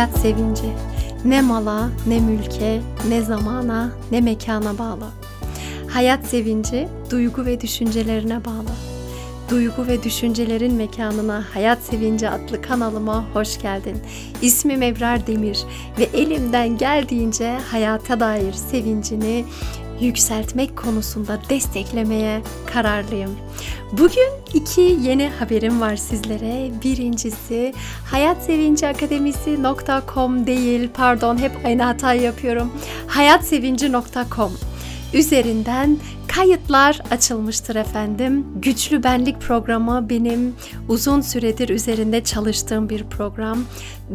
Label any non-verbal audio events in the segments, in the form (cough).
Hayat sevinci ne mala, ne mülke, ne zamana, ne mekana bağlı. Hayat sevinci duygu ve düşüncelerine bağlı. Duygu ve düşüncelerin mekanına Hayat Sevinci adlı kanalıma hoş geldin. İsmim Ebrar Demir ve elimden geldiğince hayata dair sevincini yükseltmek konusunda desteklemeye kararlıyım. Bugün iki yeni haberim var sizlere. Birincisi hayatsevinciakademisi.com değil, pardon hep aynı hatayı yapıyorum. hayatsevinci.com üzerinden Kayıtlar açılmıştır efendim. Güçlü Benlik programı benim uzun süredir üzerinde çalıştığım bir program.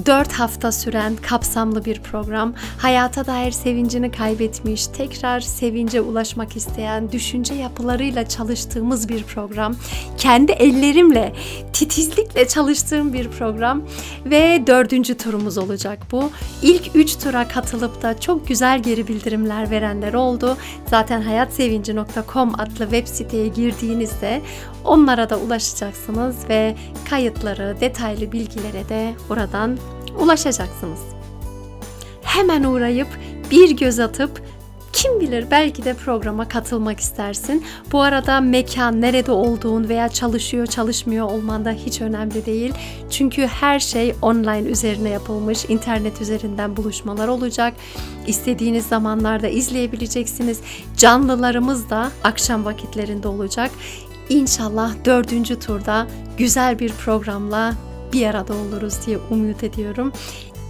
4 hafta süren kapsamlı bir program. Hayata dair sevincini kaybetmiş, tekrar sevince ulaşmak isteyen, düşünce yapılarıyla çalıştığımız bir program. Kendi ellerimle, titizlikle çalıştığım bir program ve dördüncü turumuz olacak bu. İlk üç tura katılıp da çok güzel geri bildirimler verenler oldu. Zaten hayat sevinci www.kayıtlar.com adlı web siteye girdiğinizde onlara da ulaşacaksınız ve kayıtları, detaylı bilgilere de oradan ulaşacaksınız. Hemen uğrayıp bir göz atıp kim bilir belki de programa katılmak istersin. Bu arada mekan nerede olduğun veya çalışıyor çalışmıyor olman da hiç önemli değil. Çünkü her şey online üzerine yapılmış. internet üzerinden buluşmalar olacak. İstediğiniz zamanlarda izleyebileceksiniz. Canlılarımız da akşam vakitlerinde olacak. İnşallah dördüncü turda güzel bir programla bir arada oluruz diye umut ediyorum.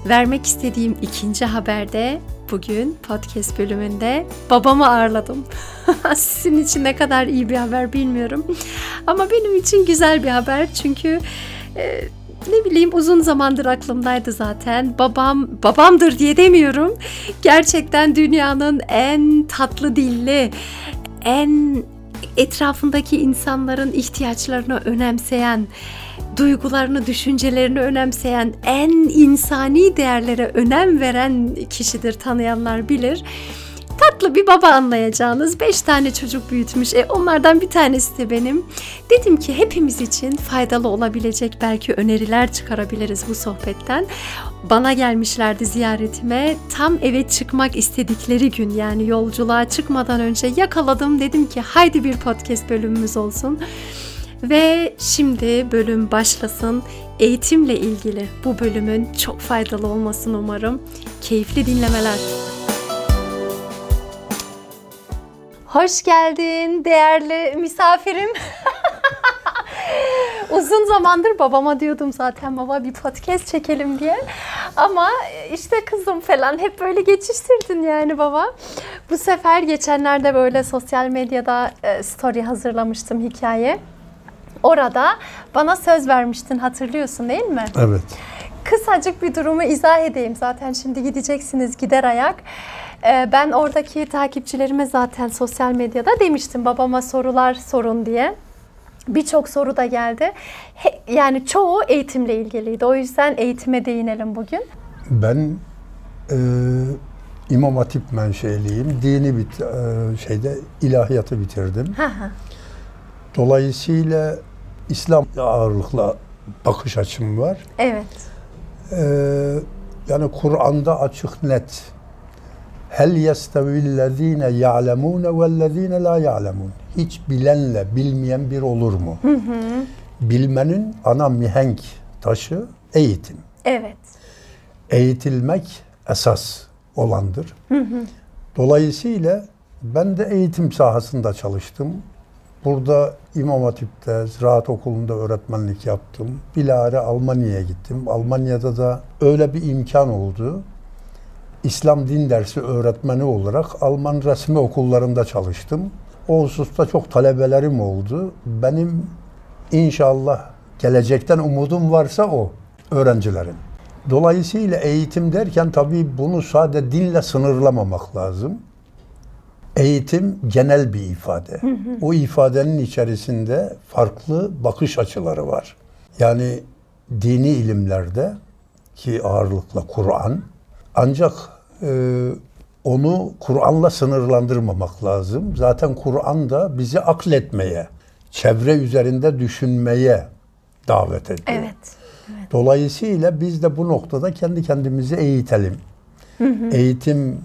Vermek istediğim ikinci haberde bugün podcast bölümünde babamı ağırladım. (laughs) Sizin için ne kadar iyi bir haber bilmiyorum. Ama benim için güzel bir haber çünkü e, ne bileyim uzun zamandır aklımdaydı zaten. Babam babamdır diye demiyorum. Gerçekten dünyanın en tatlı dilli, en etrafındaki insanların ihtiyaçlarını önemseyen, duygularını, düşüncelerini önemseyen, en insani değerlere önem veren kişidir tanıyanlar bilir. Tatlı bir baba anlayacağınız. Beş tane çocuk büyütmüş. E, onlardan bir tanesi de benim. Dedim ki hepimiz için faydalı olabilecek belki öneriler çıkarabiliriz bu sohbetten. Bana gelmişlerdi ziyaretime. Tam eve çıkmak istedikleri gün yani yolculuğa çıkmadan önce yakaladım. Dedim ki haydi bir podcast bölümümüz olsun. Ve şimdi bölüm başlasın. Eğitimle ilgili bu bölümün çok faydalı olmasını umarım. Keyifli dinlemeler. Hoş geldin değerli misafirim. (laughs) Uzun zamandır babama diyordum zaten baba bir podcast çekelim diye. Ama işte kızım falan hep böyle geçiştirdin yani baba. Bu sefer geçenlerde böyle sosyal medyada e, story hazırlamıştım hikaye. Orada bana söz vermiştin hatırlıyorsun değil mi? Evet. Kısacık bir durumu izah edeyim. Zaten şimdi gideceksiniz gider ayak. Ee, ben oradaki takipçilerime zaten sosyal medyada demiştim babama sorular sorun diye. Birçok soru da geldi. yani çoğu eğitimle ilgiliydi. O yüzden eğitime değinelim bugün. Ben e, İmam Hatip menşeliyim. Dini bit, e, şeyde ilahiyatı bitirdim. Dolayısıyla İslam ağırlıkla bakış açım var. Evet. Ee, yani Kur'an'da açık net. Hel yestevillezine ya'lemune vellezine la ya'lemun. Hiç bilenle bilmeyen bir olur mu? Hı hı. Bilmenin ana mihenk taşı eğitim. Evet. Eğitilmek esas olandır. Hı hı. Dolayısıyla ben de eğitim sahasında çalıştım. Burada İmam Hatip'te, Ziraat Okulu'nda öğretmenlik yaptım. Bilare Almanya'ya gittim. Almanya'da da öyle bir imkan oldu. İslam din dersi öğretmeni olarak Alman resmi okullarında çalıştım. O hususta çok talebelerim oldu. Benim inşallah gelecekten umudum varsa o öğrencilerin. Dolayısıyla eğitim derken tabii bunu sadece dinle sınırlamamak lazım. Eğitim genel bir ifade. Hı hı. O ifadenin içerisinde farklı bakış açıları var. Yani dini ilimlerde ki ağırlıkla Kur'an ancak e, onu Kur'an'la sınırlandırmamak lazım. Zaten Kur'an da bizi akletmeye, çevre üzerinde düşünmeye davet ediyor. Evet. Dolayısıyla biz de bu noktada kendi kendimizi eğitelim. Eğitim e,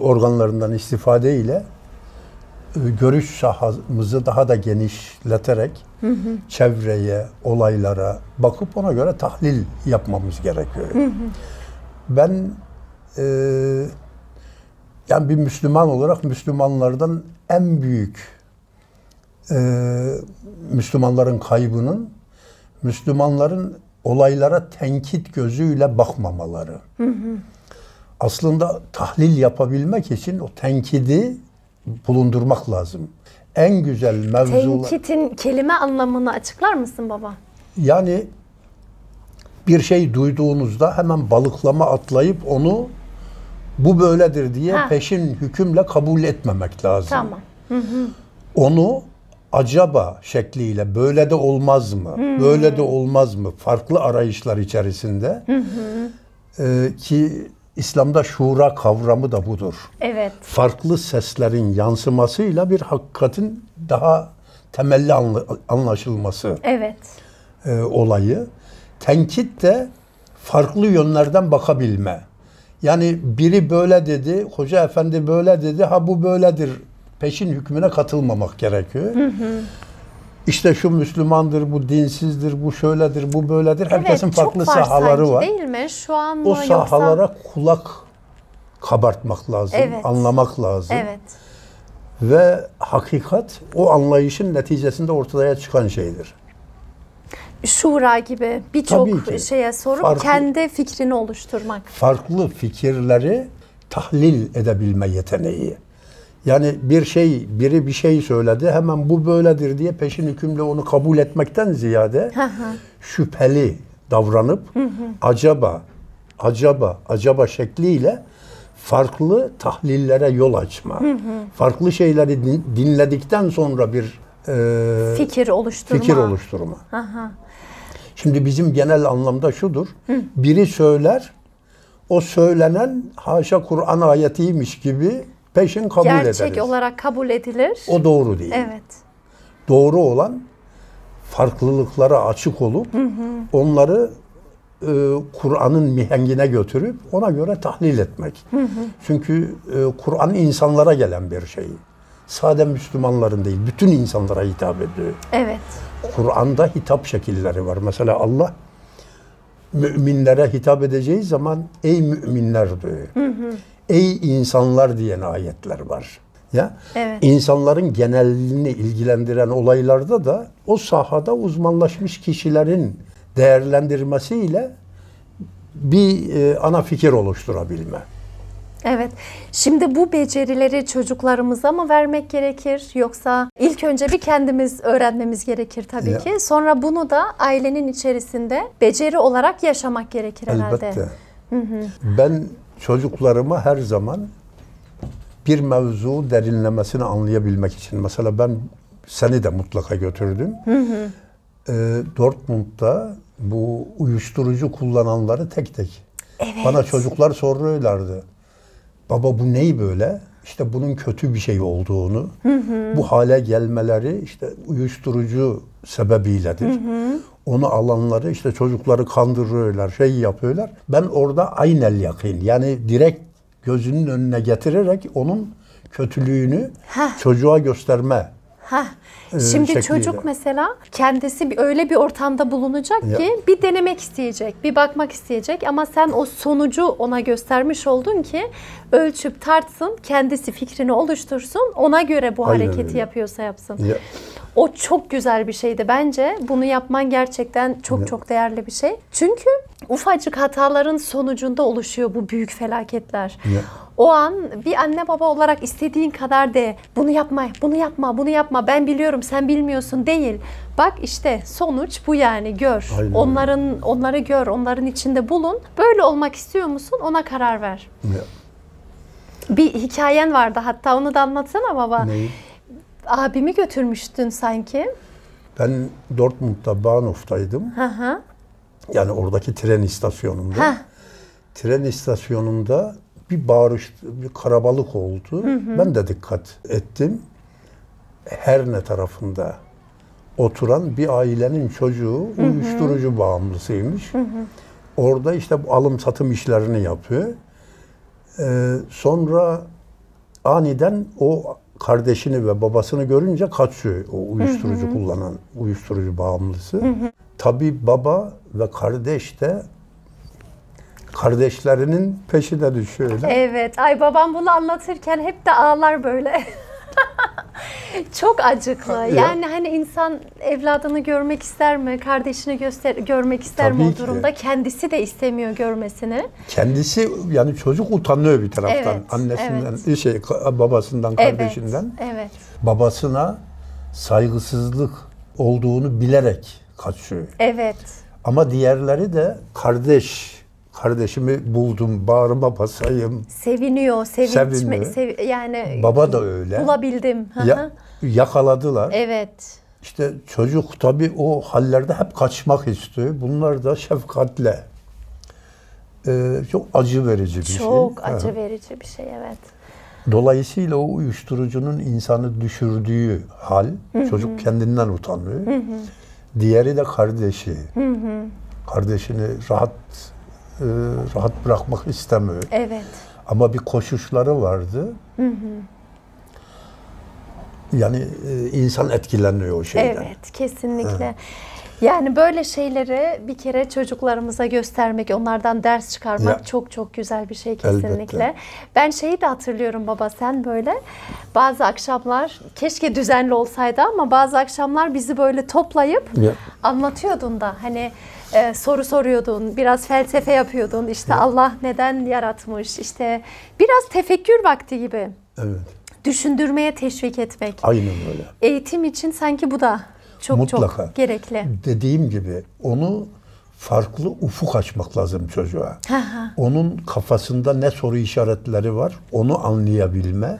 organlarından istifade ile e, görüş sahamızı daha da genişleterek çevreye, olaylara bakıp ona göre tahlil yapmamız gerekiyor. Ben e, yani bir Müslüman olarak Müslümanlardan en büyük e, Müslümanların kaybının Müslümanların olaylara tenkit gözüyle bakmamaları. Aslında tahlil yapabilmek için o tenkidi bulundurmak lazım. En güzel mevzular... Tenkitin kelime anlamını açıklar mısın baba? Yani bir şey duyduğunuzda hemen balıklama atlayıp onu bu böyledir diye Ha. peşin hükümle kabul etmemek lazım. Tamam. Onu acaba şekliyle böyle de olmaz mı? Böyle de olmaz mı? Farklı arayışlar içerisinde Ee, ki İslam'da şura kavramı da budur. Evet. Farklı seslerin yansımasıyla bir hakikatin daha temelli anla- anlaşılması Evet. e, olayı. Tenkit de farklı yönlerden bakabilme. Yani biri böyle dedi, hoca efendi böyle dedi, ha bu böyledir. Peşin hükmüne katılmamak gerekiyor. İşte şu Müslümandır, bu dinsizdir, bu şöyledir, bu böyledir. Herkesin evet, farklı çok var sahaları sanki, var. değil mi? Şu an mı O yoksa? sahalara kulak kabartmak lazım, Evet. anlamak lazım. Evet. Ve hakikat o anlayışın neticesinde ortaya çıkan şeydir. Şura gibi birçok şeye sorup Farklı- kendi fikrini oluşturmak. farklı fikirleri tahlil edebilme yeteneği. Yani bir şey, biri bir şey söyledi, hemen bu böyledir diye peşin hükümle onu kabul etmekten ziyade şüpheli davranıp acaba, acaba, acaba şekliyle farklı tahlillere yol açma. Farklı şeyleri din- dinledikten sonra bir e, Fikir oluşturma. fikir oluşturma. Şimdi bizim genel anlamda şudur. Biri söyler, o söylenen haşa Kur'an ayetiymiş gibi peşin kabul Gerçek ederiz. olarak kabul edilir. O doğru değil. Evet. Doğru olan farklılıklara açık olup onları e, Kur'an'ın mihengine götürüp ona göre tahlil etmek. Çünkü e, Kur'an insanlara gelen bir şey. Sade Müslümanların değil, bütün insanlara hitap ediyor. Evet. Kur'an'da hitap şekilleri var. Mesela Allah müminlere hitap edeceği zaman ey müminler diyor. Ey insanlar diyen ayetler var. Ya Evet. insanların genelini ilgilendiren olaylarda da o sahada uzmanlaşmış kişilerin değerlendirmesiyle bir e, ana fikir oluşturabilme. Evet. Şimdi bu becerileri çocuklarımıza mı vermek gerekir yoksa ilk önce bir kendimiz öğrenmemiz gerekir tabii Ya. ki. Sonra bunu da ailenin içerisinde beceri olarak yaşamak gerekir herhalde. Elbette. Ben çocuklarıma her zaman bir mevzu derinlemesini anlayabilmek için mesela ben seni de mutlaka götürdüm. Ee, Dortmund'da bu uyuşturucu kullananları tek tek Evet. bana çocuklar soruyorlardı. Baba bu ney böyle? İşte bunun kötü bir şey olduğunu, bu hale gelmeleri işte uyuşturucu sebebiyledir. Onu alanları işte çocukları kandırıyorlar, şey yapıyorlar. Ben orada aynel yakın yani direkt gözünün önüne getirerek onun kötülüğünü Heh. çocuğa gösterme. Hah. e, Şimdi şekliyle. çocuk mesela kendisi öyle bir ortamda bulunacak Ya. ki bir denemek isteyecek, bir bakmak isteyecek ama sen o sonucu ona göstermiş oldun ki ölçüp tartsın, kendisi fikrini oluştursun, ona göre bu Aynen hareketi öyle. yapıyorsa yapsın. Ya, O çok güzel bir şeydi bence. Bunu yapman gerçekten çok Ya. çok değerli bir şey. Çünkü ufacık hataların sonucunda oluşuyor bu büyük felaketler. Ya. O an bir anne baba olarak istediğin kadar de bunu yapma, bunu yapma, bunu yapma. Ben biliyorum, sen bilmiyorsun değil. Bak işte sonuç bu yani gör. Aynen. Onların onları gör, onların içinde bulun. Böyle olmak istiyor musun? Ona karar ver. ya. Bir hikayen vardı hatta onu da anlatsana baba. Neyi? Abimi götürmüştün sanki. Ben Dortmund'da Bahnhof'taydım. Hı hı. Yani oradaki tren istasyonunda. Heh. Tren istasyonunda bir bağırış, bir karabalık oldu. Ben de dikkat ettim. Her ne tarafında oturan bir ailenin çocuğu uyuşturucu bağımlısıymış. Orada işte bu alım satım işlerini yapıyor. Ee, sonra aniden o kardeşini ve babasını görünce kaçıyor o uyuşturucu kullanan uyuşturucu bağımlısı. Tabii baba ve kardeş de kardeşlerinin peşine düşüyorlar. Evet. Ay babam bunu anlatırken hep de ağlar böyle. (laughs) (laughs) Çok acıklı. Yani hani insan evladını görmek ister mi? Kardeşini göster görmek ister mi Tabii o ki. durumda? Kendisi de istemiyor görmesini. Kendisi yani çocuk utanıyor bir taraftan. Evet, Annesinden, şey ka- babasından, kardeşinden. Evet. Evet. Babasına saygısızlık olduğunu bilerek kaçıyor. Evet. Ama diğerleri de kardeş, kardeşimi buldum, bağrıma basayım. Seviniyor, sevinç Seviniyor. sev- yani Baba da öyle. bulabildim. Ya, yakaladılar. evet. İşte çocuk tabii o hallerde hep kaçmak istiyor. Bunlar da şefkatle. Ee, çok acı verici bir şey. Çok Ha. acı verici bir şey evet. Dolayısıyla o uyuşturucunun insanı düşürdüğü hal, çocuk kendinden utanıyor. Diğeri de kardeşi. Kardeşini rahat e, rahat bırakmak istemiyor. Evet. Ama bir koşuşları vardı. Yani e, insan etkileniyor o şeyden. Evet, kesinlikle. Yani böyle şeyleri bir kere çocuklarımıza göstermek, onlardan ders çıkarmak Ya. çok çok güzel bir şey kesinlikle. Elbette. Ben şeyi de hatırlıyorum baba sen böyle bazı akşamlar keşke düzenli olsaydı ama bazı akşamlar bizi böyle toplayıp Ya. anlatıyordun da hani e, soru soruyordun, biraz felsefe yapıyordun. İşte Allah neden yaratmış? İşte biraz tefekkür vakti gibi. Evet. Düşündürmeye teşvik etmek. Aynen öyle. Eğitim için sanki bu da çok Mutlaka. çok gerekli. Dediğim gibi onu farklı ufuk açmak lazım çocuğa. Onun kafasında ne soru işaretleri var onu anlayabilme.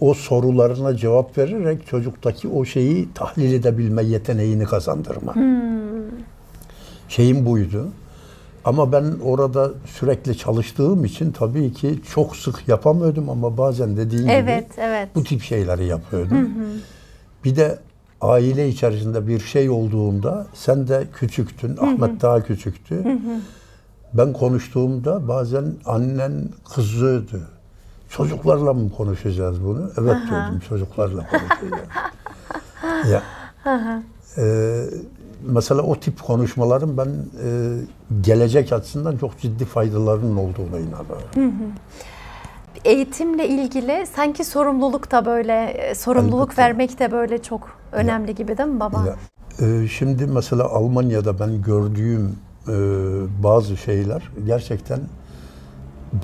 o sorularına cevap vererek çocuktaki o şeyi tahlil edebilme yeteneğini kazandırma. Şeyim buydu. Ama ben orada sürekli çalıştığım için tabii ki çok sık yapamıyordum ama bazen dediğin Evet, gibi evet. bu tip şeyleri yapıyordum. Bir de aile içerisinde bir şey olduğunda sen de küçüktün, Ahmet daha küçüktü. Ben konuştuğumda bazen annen kızıyordu. Çocuklarla mı konuşacağız bunu? Evet diyordum çocuklarla konuşacağız. (laughs) ya. Ee, mesela o tip konuşmaların ben e, gelecek açısından çok ciddi faydalarının olduğuna inanıyorum. Eğitimle ilgili sanki sorumluluk da böyle e, sorumluluk Elbette. vermek de böyle çok önemli gibi değil mi baba? Ya, e, şimdi mesela Almanya'da ben gördüğüm e, bazı şeyler gerçekten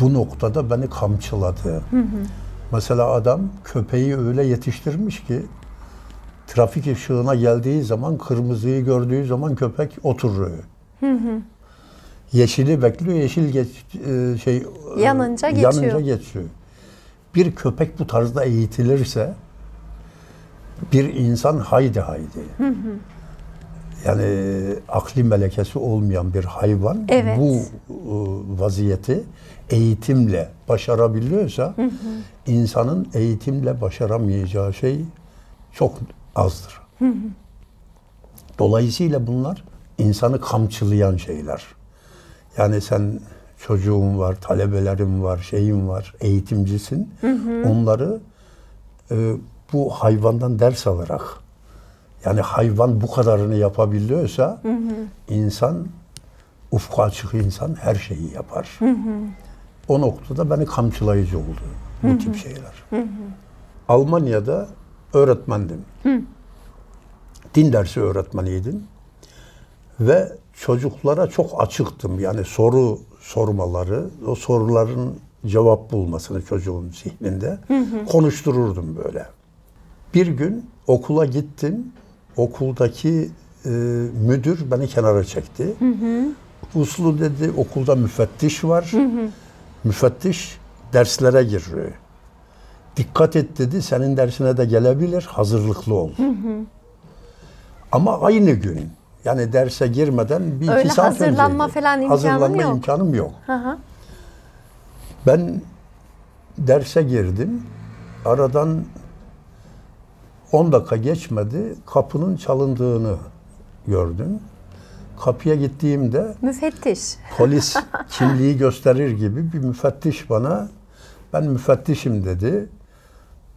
bu noktada beni kamçıladı. Mesela adam köpeği öyle yetiştirmiş ki trafik ışığına geldiği zaman kırmızıyı gördüğü zaman köpek oturuyor. Yeşili bekliyor, yeşil geç, e, şey e, Yanınca geçiyor. yanınca geçiyor. Bir köpek bu tarzda eğitilirse bir insan haydi haydi. Yani akli melekesi olmayan bir hayvan Evet. bu e, vaziyeti eğitimle başarabiliyorsa insanın eğitimle başaramayacağı şey çok azdır. Dolayısıyla bunlar insanı kamçılayan şeyler. Yani sen çocuğun var, talebelerin var, şeyin var, eğitimcisin. Onları e, bu hayvandan ders alarak yani hayvan bu kadarını yapabiliyorsa insan ufku açık insan her şeyi yapar. O noktada beni kamçılayıcı oldu bu tip şeyler. Almanya'da öğretmendim. Din dersi öğretmeniydim. Ve çocuklara çok açıktım. Yani soru sormaları, o soruların cevap bulmasını çocuğun zihninde konuştururdum böyle. Bir gün okula gittim. Okuldaki e, müdür beni kenara çekti. Uslu dedi okulda müfettiş var. Müfettiş derslere giriyor. Dikkat et dedi senin dersine de gelebilir hazırlıklı ol. Ama aynı gün yani derse girmeden bir Öyle iki saat hazırlanma önceydi. falan imkanın Hazırlanma yok. imkanım yok. Hı hı. Ben derse girdim. Aradan 10 dakika geçmedi kapının çalındığını gördüm. Kapıya gittiğimde Müfettiş. polis (laughs) kimliği gösterir gibi bir müfettiş bana ben müfettişim dedi.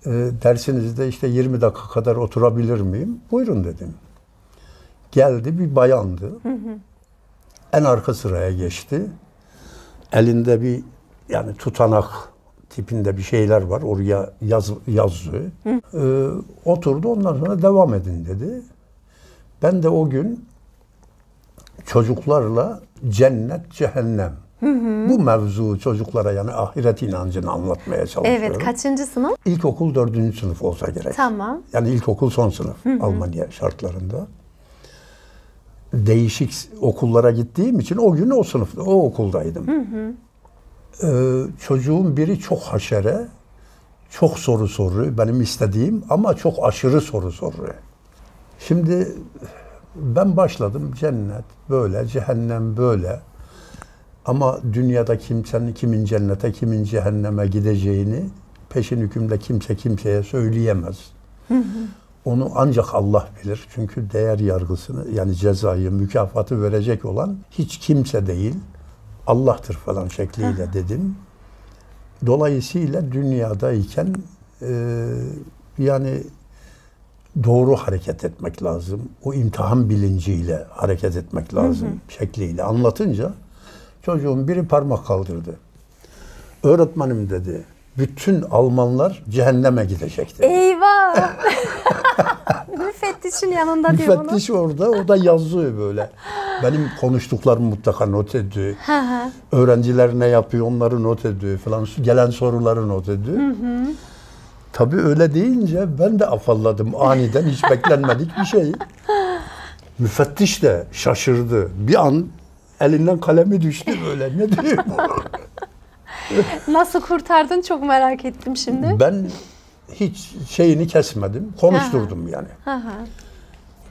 E, dersinizde işte 20 dakika kadar oturabilir miyim? Buyurun dedim. Geldi bir bayandı. En arka sıraya geçti. Elinde bir yani tutanak tipinde bir şeyler var. Oraya yaz, yazıyor. E, oturdu ondan sonra devam edin dedi. Ben de o gün çocuklarla cennet, cehennem. Bu mevzu çocuklara yani ahiret inancını anlatmaya çalışıyorum. Evet, kaçıncı sınıf? İlkokul dördüncü sınıf olsa gerek. Tamam. Yani ilkokul son sınıf Almanya şartlarında. Değişik okullara gittiğim için o gün o sınıfta, o okuldaydım. Ee, çocuğun biri çok haşere, çok soru soruyor. Benim istediğim ama çok aşırı soru soruyor. Şimdi ben başladım cennet böyle, cehennem böyle. Ama dünyada kimsenin kimin cennete, kimin cehenneme gideceğini peşin hükümde kimse kimseye söyleyemez. Onu ancak Allah bilir. Çünkü değer yargısını yani cezayı, mükafatı verecek olan hiç kimse değil. Allah'tır falan şekliyle dedim. Dolayısıyla dünyadayken e, yani doğru hareket etmek lazım. O imtihan bilinciyle hareket etmek lazım şekliyle anlatınca çocuğun biri parmak kaldırdı. Öğretmenim dedi. Bütün Almanlar cehenneme gidecek dedi. Eyvah! (laughs) Müfettişin yanında diyor bunu. Müfettiş orada, o da yazıyor böyle. Benim konuştuklarımı mutlaka not ediyor. Öğrenciler ne yapıyor onları not ediyor falan. Gelen soruları not ediyor. Tabii öyle deyince ben de afalladım aniden hiç beklenmedik bir şey. (laughs) Müfettiş de şaşırdı. Bir an elinden kalemi düştü böyle. Ne bu? Nasıl kurtardın çok merak ettim şimdi. Ben hiç şeyini kesmedim. Konuşturdum yani. Hı.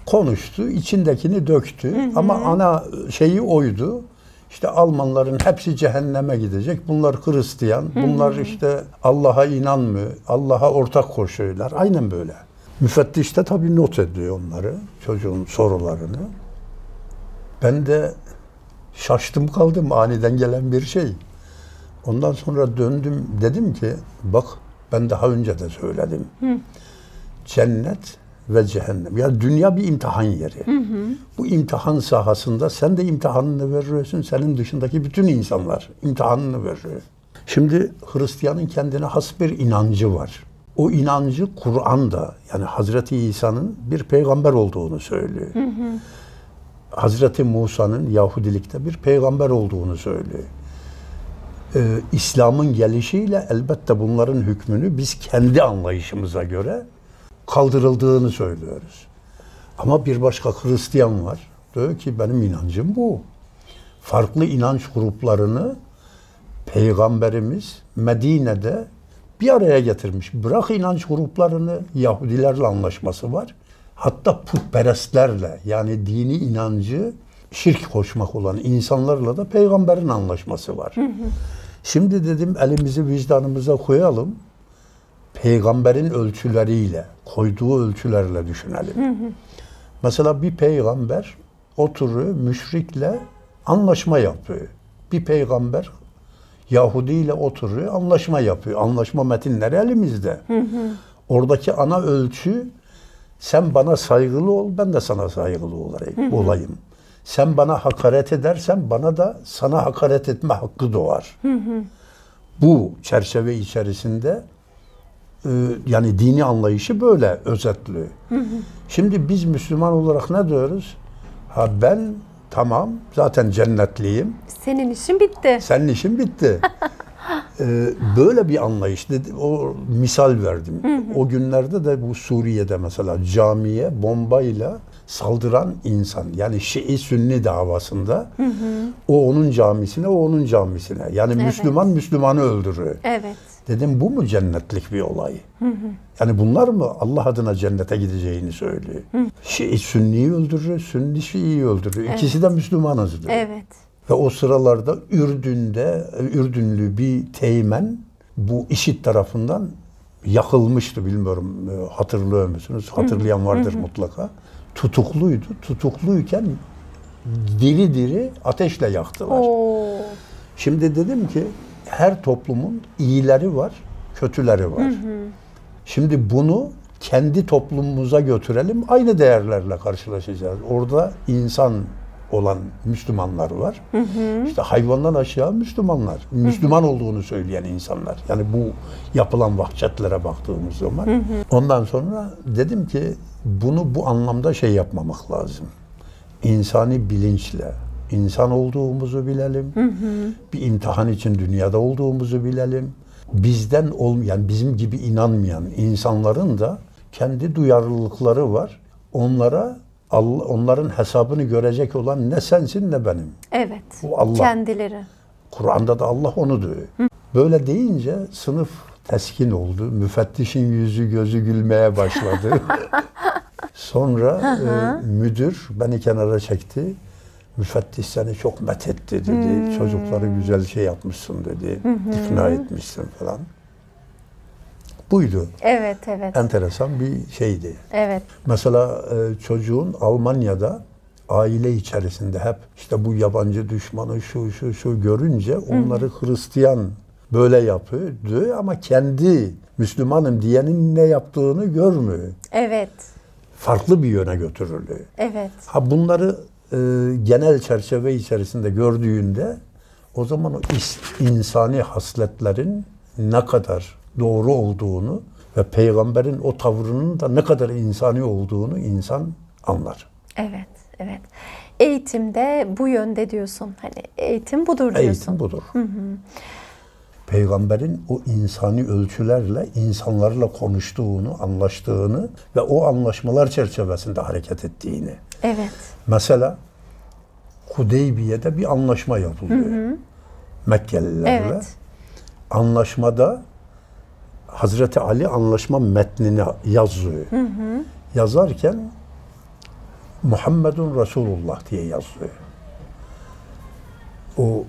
konuştu, içindekini döktü ama ana şeyi oydu. İşte Almanların hepsi cehenneme gidecek. Bunlar Hristiyan, bunlar işte Allah'a inanmıyor, Allah'a ortak koşuyorlar. Aynen böyle. Müfettiş de tabii not ediyor onları, çocuğun sorularını. Ben de şaştım kaldım aniden gelen bir şey. Ondan sonra döndüm dedim ki bak ben daha önce de söyledim. Cennet ve cehennem. Yani dünya bir imtihan yeri. Bu imtihan sahasında sen de imtihanını veriyorsun. Senin dışındaki bütün insanlar imtihanını veriyor. Şimdi Hristiyanın kendine has bir inancı var. O inancı Kur'an'da yani Hazreti İsa'nın bir peygamber olduğunu söylüyor. Hazreti Musa'nın Yahudilikte bir peygamber olduğunu söylüyor. Ee, İslam'ın gelişiyle elbette bunların hükmünü biz kendi anlayışımıza göre kaldırıldığını söylüyoruz. Ama bir başka Hristiyan var. Diyor ki benim inancım bu. Farklı inanç gruplarını Peygamberimiz Medine'de bir araya getirmiş. Bırak inanç gruplarını Yahudilerle anlaşması var. Hatta putperestlerle yani dini inancı şirk koşmak olan insanlarla da peygamberin anlaşması var. Şimdi dedim elimizi vicdanımıza koyalım. Peygamberin ölçüleriyle, koyduğu ölçülerle düşünelim. Mesela bir peygamber oturuyor müşrikle anlaşma yapıyor. Bir peygamber Yahudi ile oturuyor, anlaşma yapıyor. Anlaşma metinleri elimizde. Oradaki ana ölçü sen bana saygılı ol, ben de sana saygılı olayım. olayım. Sen bana hakaret edersen bana da sana hakaret etme hakkı doğar. Bu çerçeve içerisinde e, yani dini anlayışı böyle özetli. Şimdi biz Müslüman olarak ne diyoruz? Ha ben tamam zaten cennetliyim. Senin işin bitti. Senin işin bitti. (laughs) Ee, böyle bir anlayış dedi. O misal verdim. O günlerde de bu Suriye'de mesela camiye bombayla saldıran insan yani Şii Sünni davasında o onun camisine o onun camisine yani Müslüman Müslümanı öldürüyor. Evet. Dedim bu mu cennetlik bir olay? Yani bunlar mı Allah adına cennete gideceğini söylüyor? Şii Sünni'yi öldürüyor, Sünni Şii'yi öldürüyor. İkisi de Müslümanız diyor. Evet. Ve o sıralarda Ürdün'de, Ürdünlü bir teğmen bu işit tarafından yakılmıştı bilmiyorum e, hatırlıyor musunuz? Hatırlayan vardır mutlaka. Tutukluydu. Tutukluyken diri diri ateşle yaktılar. Oo. Şimdi dedim ki her toplumun iyileri var, kötüleri var. Şimdi bunu kendi toplumumuza götürelim. Aynı değerlerle karşılaşacağız. Orada insan olan Müslümanlar var. İşte hayvandan aşağı Müslümanlar. Müslüman olduğunu söyleyen insanlar. Yani bu yapılan vahşetlere baktığımız zaman. Ondan sonra dedim ki bunu bu anlamda şey yapmamak lazım. İnsani bilinçle, insan olduğumuzu bilelim. Bir imtihan için dünyada olduğumuzu bilelim. Bizden olmayan, bizim gibi inanmayan insanların da kendi duyarlılıkları var. Onlara Allah, onların hesabını görecek olan ne sensin ne benim. Evet. Bu Allah. Kendileri. Kur'an'da da Allah onu diyor. Böyle deyince sınıf teskin oldu. Müfettişin yüzü gözü gülmeye başladı. (laughs) Sonra e, müdür beni kenara çekti. Müfettiş seni çok methetti dedi. Çocukları güzel şey yapmışsın dedi. İkna etmişsin falan. Buydu. Evet, evet. Enteresan bir şeydi. Evet. Mesela e, çocuğun Almanya'da aile içerisinde hep işte bu yabancı düşmanı şu şu şu görünce onları Hristiyan böyle yapıyor ama kendi Müslümanım diyenin ne yaptığını görmüyor. Evet. Farklı bir yöne götürülüyor. Evet. Ha bunları e, genel çerçeve içerisinde gördüğünde o zaman o is- insani hasletlerin ne kadar doğru olduğunu ve peygamberin o tavrının da ne kadar insani olduğunu insan anlar. Evet. Evet. Eğitimde bu yönde diyorsun. Hani eğitim budur diyorsun. Eğitim budur. Peygamberin o insani ölçülerle insanlarla konuştuğunu, anlaştığını ve o anlaşmalar çerçevesinde hareket ettiğini. Evet. Mesela Hudeybiye'de bir anlaşma yapılıyor. Mekkelilerle. Evet. Anlaşmada Hazreti Ali anlaşma metnini yazıyor. Yazarken Muhammedun Resulullah diye yazıyor. O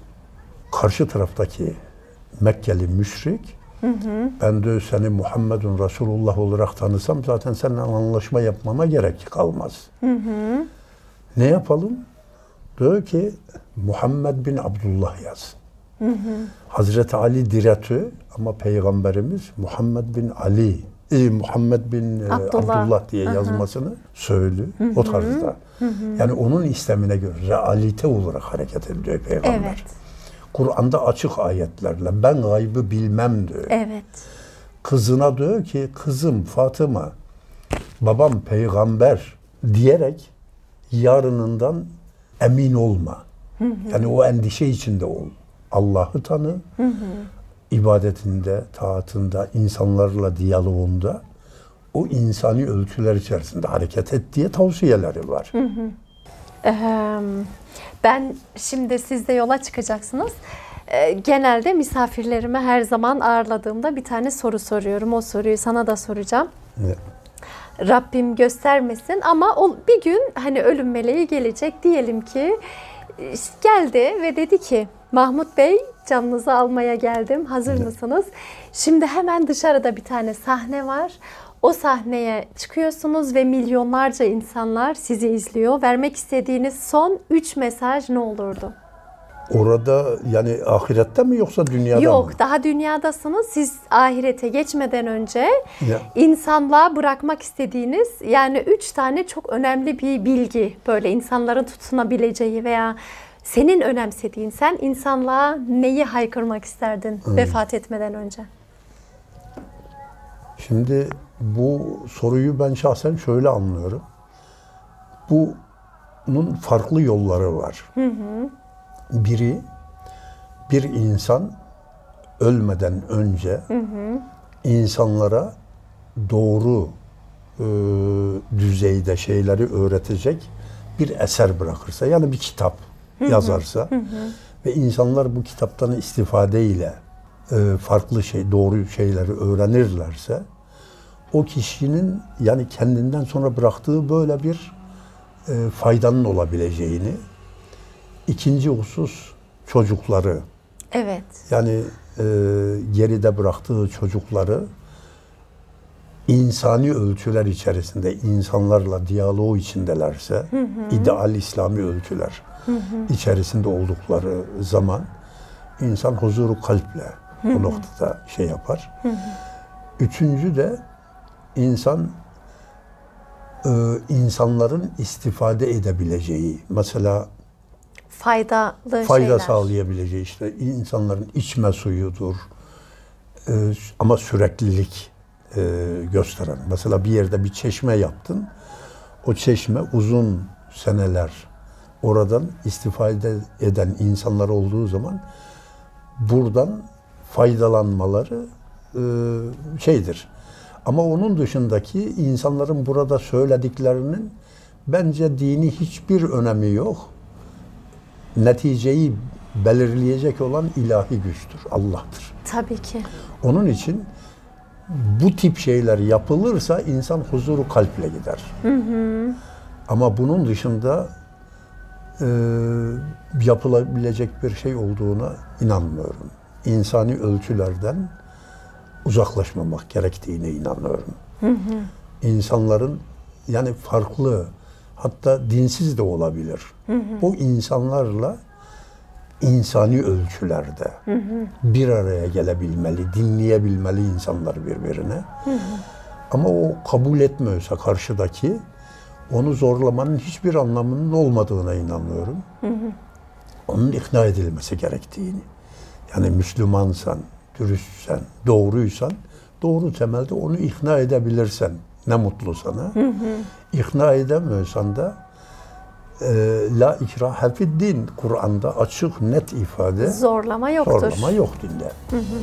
karşı taraftaki Mekkeli müşrik ben de seni Muhammedun Resulullah olarak tanısam zaten seninle anlaşma yapmama gerek kalmaz. Ne yapalım? Diyor ki Muhammed bin Abdullah yaz. Hazreti Ali diretü ama Peygamberimiz Muhammed bin Ali, e, Muhammed bin e, Abdullah. Abdullah, diye yazmasını söylüyor. O tarzda. Yani onun istemine göre realite olarak hareket ediyor Peygamber. Evet. Kur'an'da açık ayetlerle ben gaybı bilmem diyor. Evet. Kızına diyor ki kızım Fatıma babam peygamber diyerek yarınından emin olma. Yani o endişe içinde ol. Allah'ı tanı. ibadetinde, taatında, insanlarla diyaloğunda o insani ölçüler içerisinde hareket et diye tavsiyeleri var. Eee, Ben şimdi siz de yola çıkacaksınız. Eee, Genelde misafirlerime her zaman ağırladığımda bir tane soru soruyorum. O soruyu sana da soracağım. Evet. Rabbim göstermesin ama o bir gün hani ölüm meleği gelecek diyelim ki geldi ve dedi ki Mahmut Bey canınızı almaya geldim. Hazır mısınız? Şimdi hemen dışarıda bir tane sahne var. O sahneye çıkıyorsunuz ve milyonlarca insanlar sizi izliyor. Vermek istediğiniz son 3 mesaj ne olurdu? Orada yani ahirette mi yoksa dünyada Yok, mı? daha dünyadasınız. Siz ahirete geçmeden önce Ya. insanlığa bırakmak istediğiniz yani üç tane çok önemli bir bilgi böyle insanların tutunabileceği veya senin önemsediğin sen insanlığa neyi haykırmak isterdin vefat etmeden önce? Şimdi bu soruyu ben şahsen şöyle anlıyorum. Bunun farklı yolları var. Biri bir insan ölmeden önce insanlara doğru e, düzeyde şeyleri öğretecek bir eser bırakırsa yani bir kitap yazarsa ve insanlar bu kitaptan istifadeyle e, farklı şey doğru şeyleri öğrenirlerse o kişinin yani kendinden sonra bıraktığı böyle bir e, faydanın olabileceğini ikinci husus çocukları Evet. yani e, geride bıraktığı çocukları insani ölçüler içerisinde insanlarla diyalog içindelerse hı hı. ideal İslami ölçüler hı hı. içerisinde oldukları zaman insan huzuru kalple hı hı. o noktada şey yapar. Hı hı. Üçüncü de insan e, insanların istifade edebileceği mesela faydalı fayda şeyler. sağlayabileceği işte insanların içme suyudur e, ama süreklilik e, gösteren. Mesela bir yerde bir çeşme yaptın. O çeşme uzun seneler oradan istifade eden insanlar olduğu zaman buradan faydalanmaları e, şeydir. Ama onun dışındaki insanların burada söylediklerinin bence dini hiçbir önemi yok. Neticeyi belirleyecek olan ilahi güçtür, Allah'tır. Tabii ki. Onun için bu tip şeyler yapılırsa insan huzuru kalple gider. Hı hı. Ama bunun dışında yapılabilecek bir şey olduğuna inanmıyorum. İnsani ölçülerden uzaklaşmamak gerektiğine inanıyorum. Hı hı. İnsanların yani farklı hatta dinsiz de olabilir. Hı hı. Bu insanlarla insani ölçülerde hı hı. bir araya gelebilmeli, dinleyebilmeli insanlar birbirine. Hı hı. Ama o kabul etmiyorsa karşıdaki onu zorlamanın hiçbir anlamının olmadığına inanıyorum. Hı hı. Onun ikna edilmesi gerektiğini. Yani Müslümansan, dürüstsen, doğruysan, doğru temelde onu ikna edebilirsen ne mutlu sana. Hı hı. İkna edemiyorsan da e, la ikrahe fid din Kur'an'da açık net ifade zorlama yoktur. Zorlama yok dinde. Hı hı.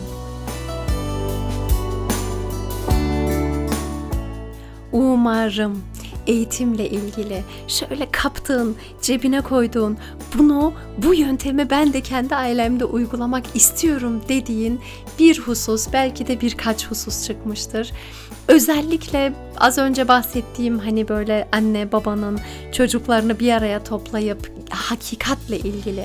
Umarım eğitimle ilgili şöyle kaptığın, cebine koyduğun, bunu bu yöntemi ben de kendi ailemde uygulamak istiyorum dediğin bir husus, belki de birkaç husus çıkmıştır. Özellikle az önce bahsettiğim hani böyle anne babanın çocuklarını bir araya toplayıp hakikatle ilgili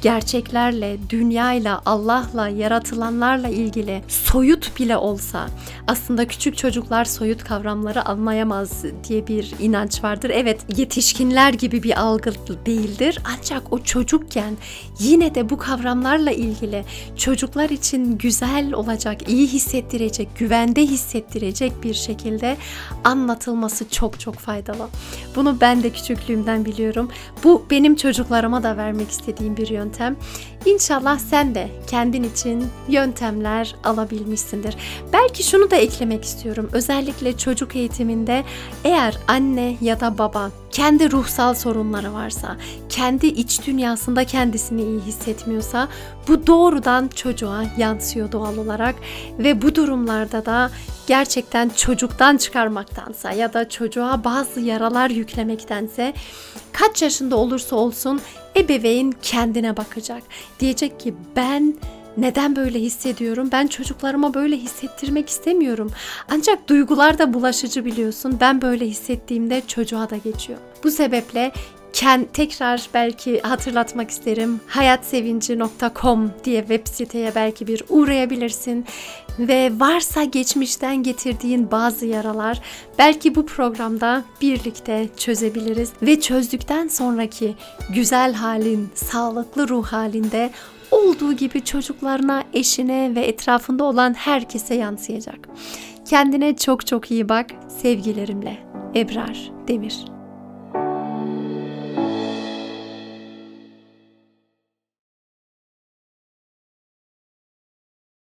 gerçeklerle, dünyayla, Allah'la, yaratılanlarla ilgili soyut bile olsa aslında küçük çocuklar soyut kavramları anlayamaz diye bir inanç vardır. Evet yetişkinler gibi bir algı değildir ancak o çocukken yine de bu kavramlarla ilgili çocuklar için güzel olacak, iyi hissettirecek, güvende hissettirecek bir şekilde anlatılması çok çok faydalı. Bunu ben de küçüklüğümden biliyorum. Bu benim çocuklarıma da vermek istediğim bir yöntem yöntem. İnşallah sen de kendin için yöntemler alabilmişsindir. Belki şunu da eklemek istiyorum. Özellikle çocuk eğitiminde eğer anne ya da baba kendi ruhsal sorunları varsa, kendi iç dünyasında kendisini iyi hissetmiyorsa bu doğrudan çocuğa yansıyor doğal olarak ve bu durumlarda da gerçekten çocuktan çıkarmaktansa ya da çocuğa bazı yaralar yüklemektense kaç yaşında olursa olsun ebeveyn kendine bakacak. Diyecek ki ben neden böyle hissediyorum? Ben çocuklarıma böyle hissettirmek istemiyorum. Ancak duygular da bulaşıcı biliyorsun. Ben böyle hissettiğimde çocuğa da geçiyor. Bu sebeple Ken, tekrar belki hatırlatmak isterim. hayatsevinci.com diye web siteye belki bir uğrayabilirsin ve varsa geçmişten getirdiğin bazı yaralar belki bu programda birlikte çözebiliriz ve çözdükten sonraki güzel halin, sağlıklı ruh halinde olduğu gibi çocuklarına, eşine ve etrafında olan herkese yansıyacak. Kendine çok çok iyi bak. Sevgilerimle. Ebrar Demir